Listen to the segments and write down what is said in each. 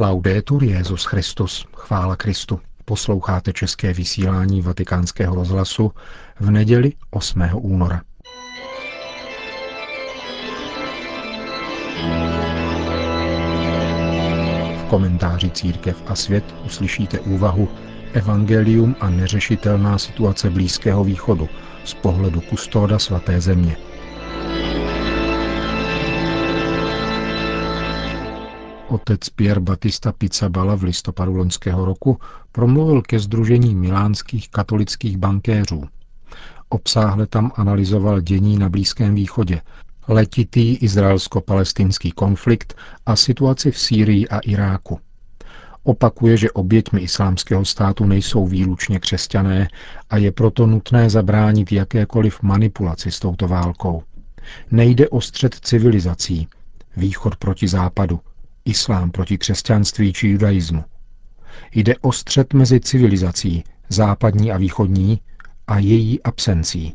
Laudetur Jezus Christus, chvála Kristu. Posloucháte české vysílání Vatikánského rozhlasu v neděli 8. února. V komentáři Církev a svět uslyšíte úvahu Evangelium a neřešitelná situace Blízkého východu z pohledu kustóda svaté země – Otec Pierre Batista Pizzabala v listopadu loňského roku promluvil ke Združení milánských katolických bankéřů. Obsáhle tam analyzoval dění na Blízkém východě, letitý izraelsko-palestinský konflikt a situaci v Sýrii a Iráku. Opakuje, že oběťmi islámského státu nejsou výlučně křesťané a je proto nutné zabránit jakékoliv manipulaci s touto válkou. Nejde o střed civilizací, východ proti západu, islám proti křesťanství či judaismu. Jde o střed mezi civilizací, západní a východní, a její absencí.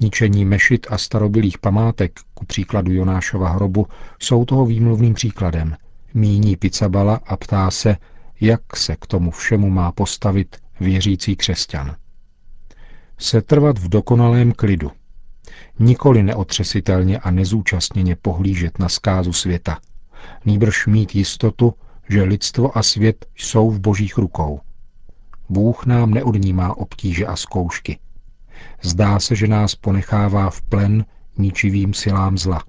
Ničení mešit a starobilých památek, ku příkladu Jonášova hrobu, jsou toho výmluvným příkladem. Míní Pizzabala a ptá se, jak se k tomu všemu má postavit věřící křesťan. Setrvat v dokonalém klidu. Nikoli neotřesitelně a nezúčastněně pohlížet na zkázu světa – nýbrž mít jistotu, že lidstvo a svět jsou v božích rukou. Bůh nám neodnímá obtíže a zkoušky. Zdá se, že nás ponechává v plen ničivým silám zla.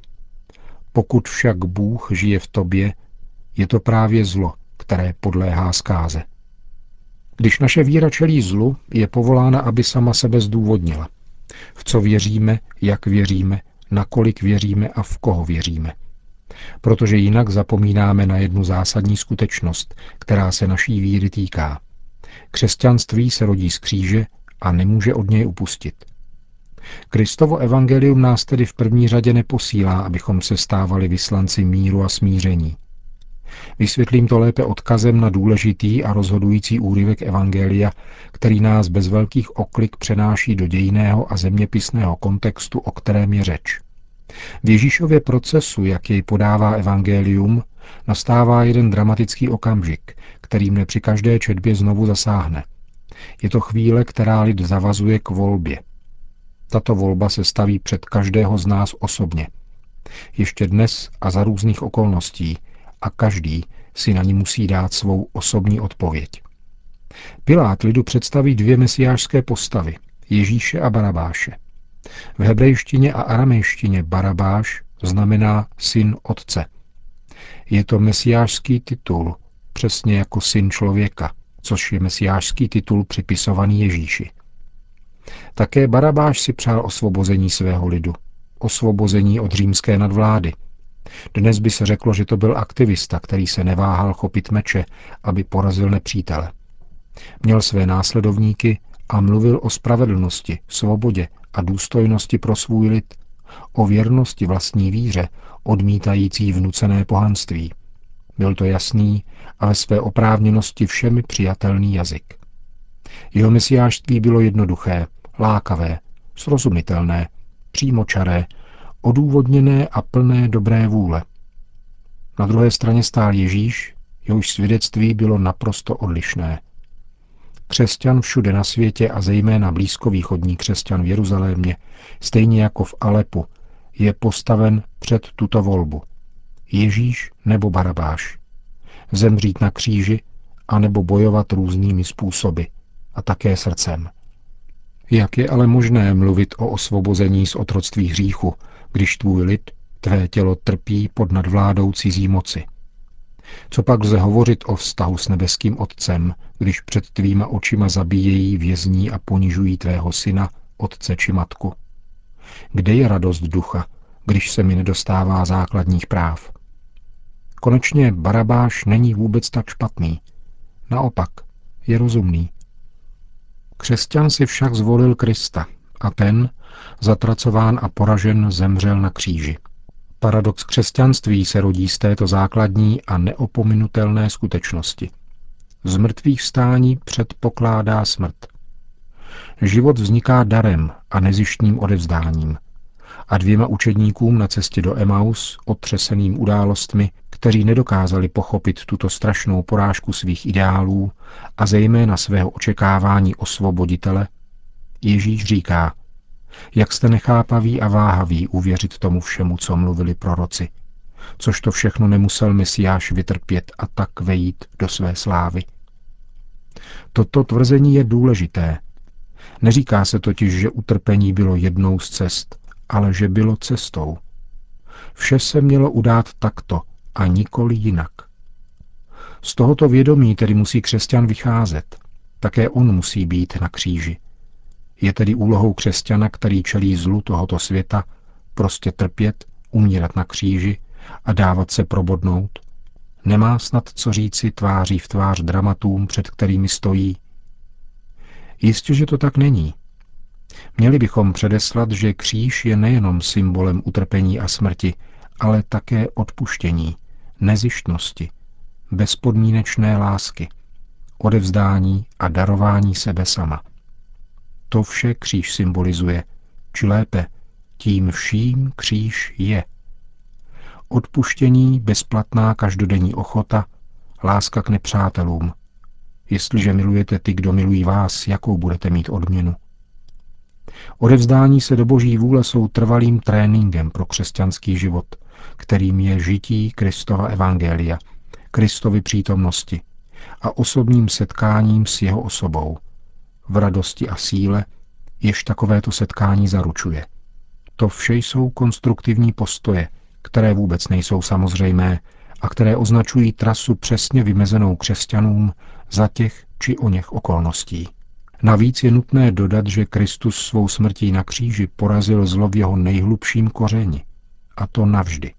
Pokud však Bůh žije v tobě, je to právě zlo, které podléhá zkáze. Když naše víra čelí zlu, je povolána, aby sama sebe zdůvodnila. V co věříme, jak věříme, nakolik věříme a v koho věříme protože jinak zapomínáme na jednu zásadní skutečnost, která se naší víry týká. Křesťanství se rodí z kříže a nemůže od něj upustit. Kristovo evangelium nás tedy v první řadě neposílá, abychom se stávali vyslanci míru a smíření. Vysvětlím to lépe odkazem na důležitý a rozhodující úryvek Evangelia, který nás bez velkých oklik přenáší do dějného a zeměpisného kontextu, o kterém je řeč. V Ježíšově procesu, jak jej podává Evangelium, nastává jeden dramatický okamžik, který mne při každé četbě znovu zasáhne. Je to chvíle, která lid zavazuje k volbě. Tato volba se staví před každého z nás osobně. Ještě dnes a za různých okolností a každý si na ní musí dát svou osobní odpověď. Pilát lidu představí dvě mesiářské postavy, Ježíše a Barabáše. V hebrejštině a aramejštině Barabáš znamená syn otce. Je to mesiářský titul, přesně jako syn člověka, což je mesiářský titul připisovaný Ježíši. Také Barabáš si přál osvobození svého lidu, osvobození od římské nadvlády. Dnes by se řeklo, že to byl aktivista, který se neváhal chopit meče, aby porazil nepřítele. Měl své následovníky a mluvil o spravedlnosti, svobodě a důstojnosti pro svůj lid, o věrnosti vlastní víře, odmítající vnucené pohanství. Byl to jasný a ve své oprávněnosti všemi přijatelný jazyk. Jeho mesiářství bylo jednoduché, lákavé, srozumitelné, přímočaré, odůvodněné a plné dobré vůle. Na druhé straně stál Ježíš, jehož svědectví bylo naprosto odlišné. Křesťan všude na světě a zejména blízkovýchodní křesťan v Jeruzalémě, stejně jako v Alepu, je postaven před tuto volbu. Ježíš nebo Barabáš. Zemřít na kříži a nebo bojovat různými způsoby a také srdcem. Jak je ale možné mluvit o osvobození z otroctví hříchu, když tvůj lid, tvé tělo trpí pod nadvládou cizí moci? Co pak lze hovořit o vztahu s nebeským Otcem, když před tvýma očima zabíjejí, vězní a ponižují tvého syna, otce či matku? Kde je radost ducha, když se mi nedostává základních práv? Konečně Barabáš není vůbec tak špatný. Naopak, je rozumný. Křesťan si však zvolil Krista a ten, zatracován a poražen, zemřel na kříži. Paradox křesťanství se rodí z této základní a neopominutelné skutečnosti. Z mrtvých vstání předpokládá smrt. Život vzniká darem a nezištním odevzdáním. A dvěma učedníkům na cestě do Emaus, otřeseným událostmi, kteří nedokázali pochopit tuto strašnou porážku svých ideálů a zejména svého očekávání osvoboditele, Ježíš říká, jak jste nechápaví a váhaví uvěřit tomu všemu, co mluvili proroci, což to všechno nemusel Mesiáš vytrpět a tak vejít do své slávy. Toto tvrzení je důležité. Neříká se totiž, že utrpení bylo jednou z cest, ale že bylo cestou. Vše se mělo udát takto a nikoli jinak. Z tohoto vědomí tedy musí křesťan vycházet. Také on musí být na kříži. Je tedy úlohou křesťana, který čelí zlu tohoto světa, prostě trpět, umírat na kříži a dávat se probodnout. Nemá snad co říci tváří v tvář dramatům, před kterými stojí. Jistě, že to tak není. Měli bychom předeslat, že kříž je nejenom symbolem utrpení a smrti, ale také odpuštění, nezištnosti, bezpodmínečné lásky, odevzdání a darování sebe sama. To vše kříž symbolizuje, či lépe, tím vším kříž je. Odpuštění, bezplatná každodenní ochota, láska k nepřátelům. Jestliže milujete ty, kdo milují vás, jakou budete mít odměnu? Odevzdání se do boží vůle jsou trvalým tréninkem pro křesťanský život, kterým je žití Kristova evangelia, Kristovy přítomnosti a osobním setkáním s jeho osobou, v radosti a síle, jež takovéto setkání zaručuje. To vše jsou konstruktivní postoje, které vůbec nejsou samozřejmé a které označují trasu přesně vymezenou křesťanům za těch či o něch okolností. Navíc je nutné dodat, že Kristus svou smrtí na kříži porazil zlo v jeho nejhlubším kořeni, a to navždy.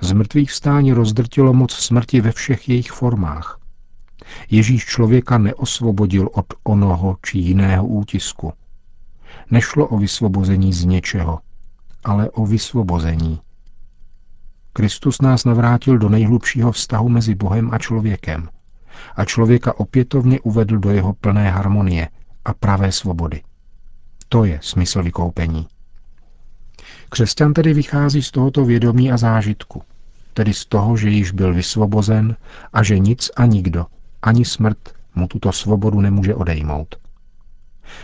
Z mrtvých vstání rozdrtilo moc smrti ve všech jejich formách. Ježíš člověka neosvobodil od onoho či jiného útisku. Nešlo o vysvobození z něčeho, ale o vysvobození. Kristus nás navrátil do nejhlubšího vztahu mezi Bohem a člověkem a člověka opětovně uvedl do jeho plné harmonie a pravé svobody. To je smysl vykoupení. Křesťan tedy vychází z tohoto vědomí a zážitku, tedy z toho, že již byl vysvobozen a že nic a nikdo, ani smrt mu tuto svobodu nemůže odejmout.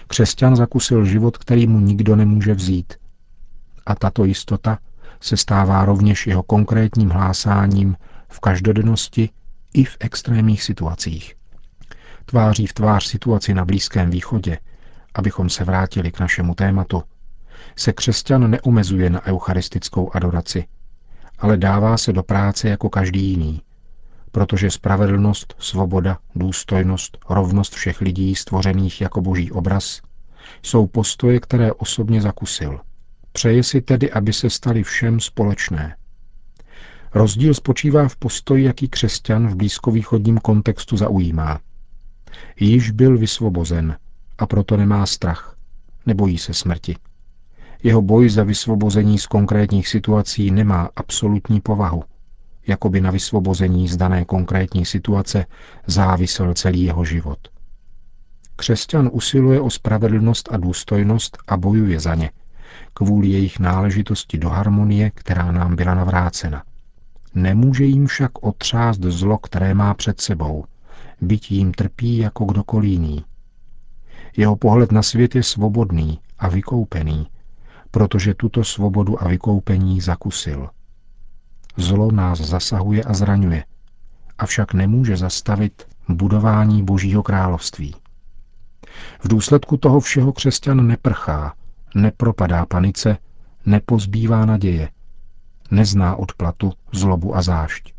Křesťan zakusil život, který mu nikdo nemůže vzít. A tato jistota se stává rovněž jeho konkrétním hlásáním v každodennosti i v extrémních situacích. Tváří v tvář situaci na Blízkém východě, abychom se vrátili k našemu tématu, se křesťan neomezuje na eucharistickou adoraci, ale dává se do práce jako každý jiný, protože spravedlnost, svoboda, důstojnost, rovnost všech lidí stvořených jako boží obraz jsou postoje, které osobně zakusil. Přeje si tedy, aby se stali všem společné. Rozdíl spočívá v postoji, jaký křesťan v blízkovýchodním kontextu zaujímá. Již byl vysvobozen a proto nemá strach, nebojí se smrti. Jeho boj za vysvobození z konkrétních situací nemá absolutní povahu, jako by na vysvobození z dané konkrétní situace závisel celý jeho život. Křesťan usiluje o spravedlnost a důstojnost a bojuje za ně, kvůli jejich náležitosti do harmonie, která nám byla navrácena. Nemůže jim však otřást zlo, které má před sebou, byť jim trpí jako kdokoliv jiný. Jeho pohled na svět je svobodný a vykoupený, protože tuto svobodu a vykoupení zakusil. Zlo nás zasahuje a zraňuje, avšak nemůže zastavit budování Božího království. V důsledku toho všeho křesťan neprchá, nepropadá panice, nepozbývá naděje, nezná odplatu, zlobu a zášť.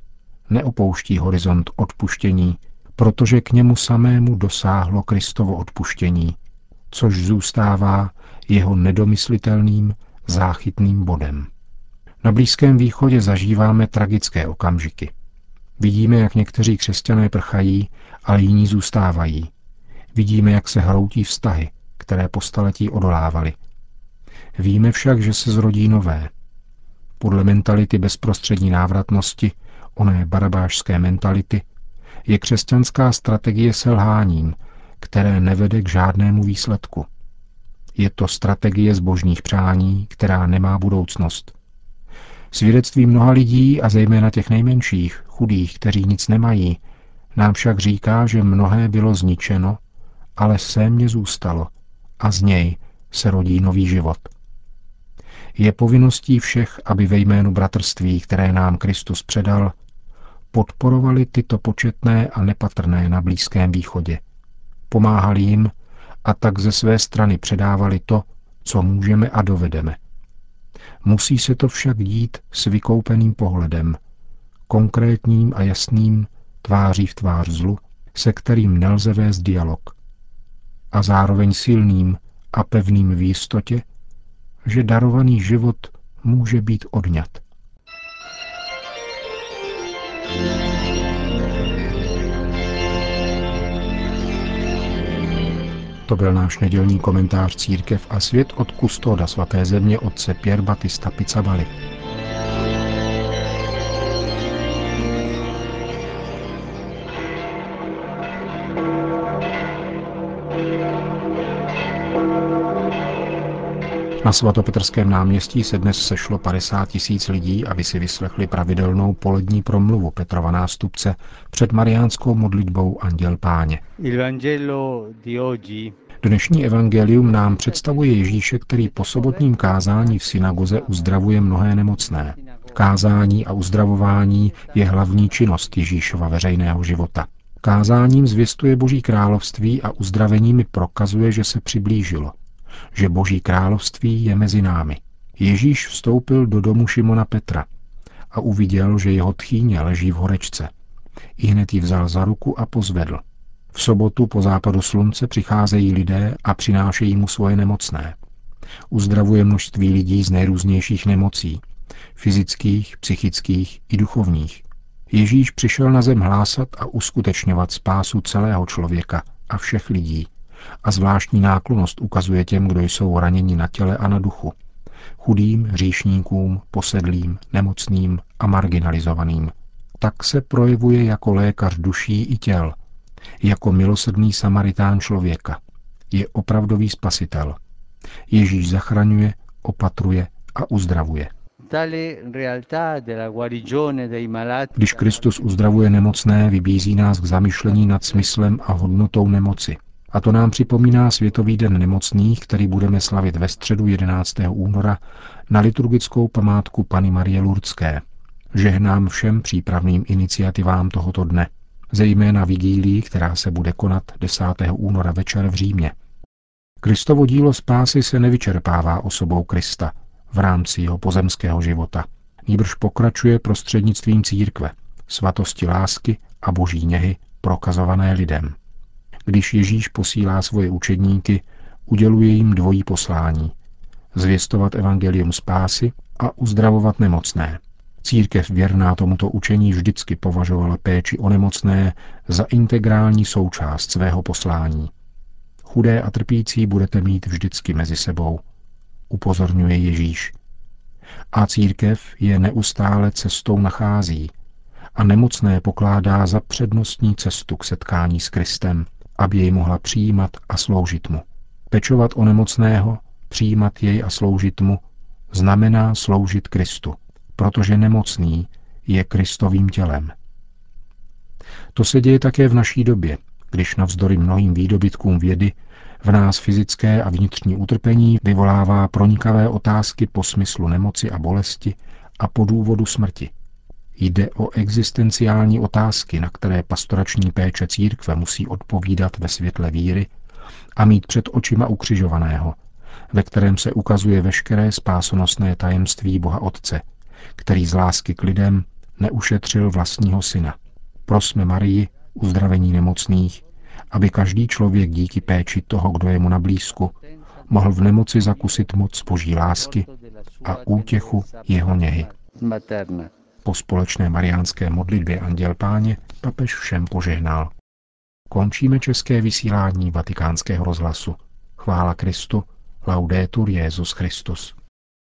Neopouští horizont odpuštění, protože k němu samému dosáhlo Kristovo odpuštění, což zůstává jeho nedomyslitelným záchytným bodem. Na Blízkém východě zažíváme tragické okamžiky. Vidíme, jak někteří křesťané prchají, ale jiní zůstávají. Vidíme, jak se hroutí vztahy, které po staletí odolávaly. Víme však, že se zrodí nové. Podle mentality bezprostřední návratnosti, oné barabášské mentality, je křesťanská strategie selháním, které nevede k žádnému výsledku. Je to strategie zbožných přání, která nemá budoucnost. Svědectví mnoha lidí a zejména těch nejmenších, chudých, kteří nic nemají, nám však říká, že mnohé bylo zničeno, ale sémě zůstalo a z něj se rodí nový život. Je povinností všech, aby ve jménu bratrství, které nám Kristus předal, podporovali tyto početné a nepatrné na Blízkém východě. Pomáhali jim a tak ze své strany předávali to, co můžeme a dovedeme. Musí se to však dít s vykoupeným pohledem, konkrétním a jasným tváří v tvář zlu, se kterým nelze vést dialog. A zároveň silným a pevným v jistotě, že darovaný život může být odňat. To byl náš nedělní komentář Církev a svět od kustoda svaté země otce Pier Batista Pizzabali. Na svatopetrském náměstí se dnes sešlo 50 tisíc lidí, aby si vyslechli pravidelnou polední promluvu Petrova nástupce před mariánskou modlitbou Anděl Páně. Dnešní evangelium nám představuje Ježíše, který po sobotním kázání v synagoze uzdravuje mnohé nemocné. Kázání a uzdravování je hlavní činnost Ježíšova veřejného života. Kázáním zvěstuje Boží království a uzdraveními prokazuje, že se přiblížilo – že Boží království je mezi námi. Ježíš vstoupil do domu Šimona Petra a uviděl, že jeho tchýně leží v horečce. I hned ji vzal za ruku a pozvedl. V sobotu po západu slunce přicházejí lidé a přinášejí mu svoje nemocné. Uzdravuje množství lidí z nejrůznějších nemocí, fyzických, psychických i duchovních. Ježíš přišel na zem hlásat a uskutečňovat spásu celého člověka a všech lidí, a zvláštní náklonost ukazuje těm, kdo jsou raněni na těle a na duchu. Chudým, hříšníkům, posedlým, nemocným a marginalizovaným. Tak se projevuje jako lékař duší i těl, jako milosrdný samaritán člověka. Je opravdový spasitel. Ježíš zachraňuje, opatruje a uzdravuje. Když Kristus uzdravuje nemocné, vybízí nás k zamyšlení nad smyslem a hodnotou nemoci – a to nám připomíná Světový den nemocných, který budeme slavit ve středu 11. února na liturgickou památku Pany Marie Lurdské. Žehnám všem přípravným iniciativám tohoto dne, zejména vigílí, která se bude konat 10. února večer v Římě. Kristovo dílo spásy se nevyčerpává osobou Krista v rámci jeho pozemského života. Nýbrž pokračuje prostřednictvím církve, svatosti lásky a boží něhy prokazované lidem. Když Ježíš posílá svoje učedníky, uděluje jim dvojí poslání. Zvěstovat evangelium spásy a uzdravovat nemocné. Církev věrná tomuto učení vždycky považovala péči o nemocné za integrální součást svého poslání. Chudé a trpící budete mít vždycky mezi sebou, upozorňuje Ježíš. A církev je neustále cestou nachází a nemocné pokládá za přednostní cestu k setkání s Kristem, aby jej mohla přijímat a sloužit mu. Pečovat o nemocného, přijímat jej a sloužit mu, znamená sloužit Kristu, protože nemocný je Kristovým tělem. To se děje také v naší době, když navzdory mnohým výdobytkům vědy v nás fyzické a vnitřní utrpení vyvolává pronikavé otázky po smyslu nemoci a bolesti a po důvodu smrti – Jde o existenciální otázky, na které pastorační péče církve musí odpovídat ve světle víry a mít před očima ukřižovaného, ve kterém se ukazuje veškeré spásonosné tajemství Boha Otce, který z lásky k lidem neušetřil vlastního syna. Prosme Marii, uzdravení nemocných, aby každý člověk díky péči toho, kdo je mu na blízku, mohl v nemoci zakusit moc boží lásky a útěchu jeho něhy. Po společné mariánské modlitbě Anděl Páně papež všem požehnal. Končíme české vysílání vatikánského rozhlasu. Chvála Kristu, laudetur Jezus Christus.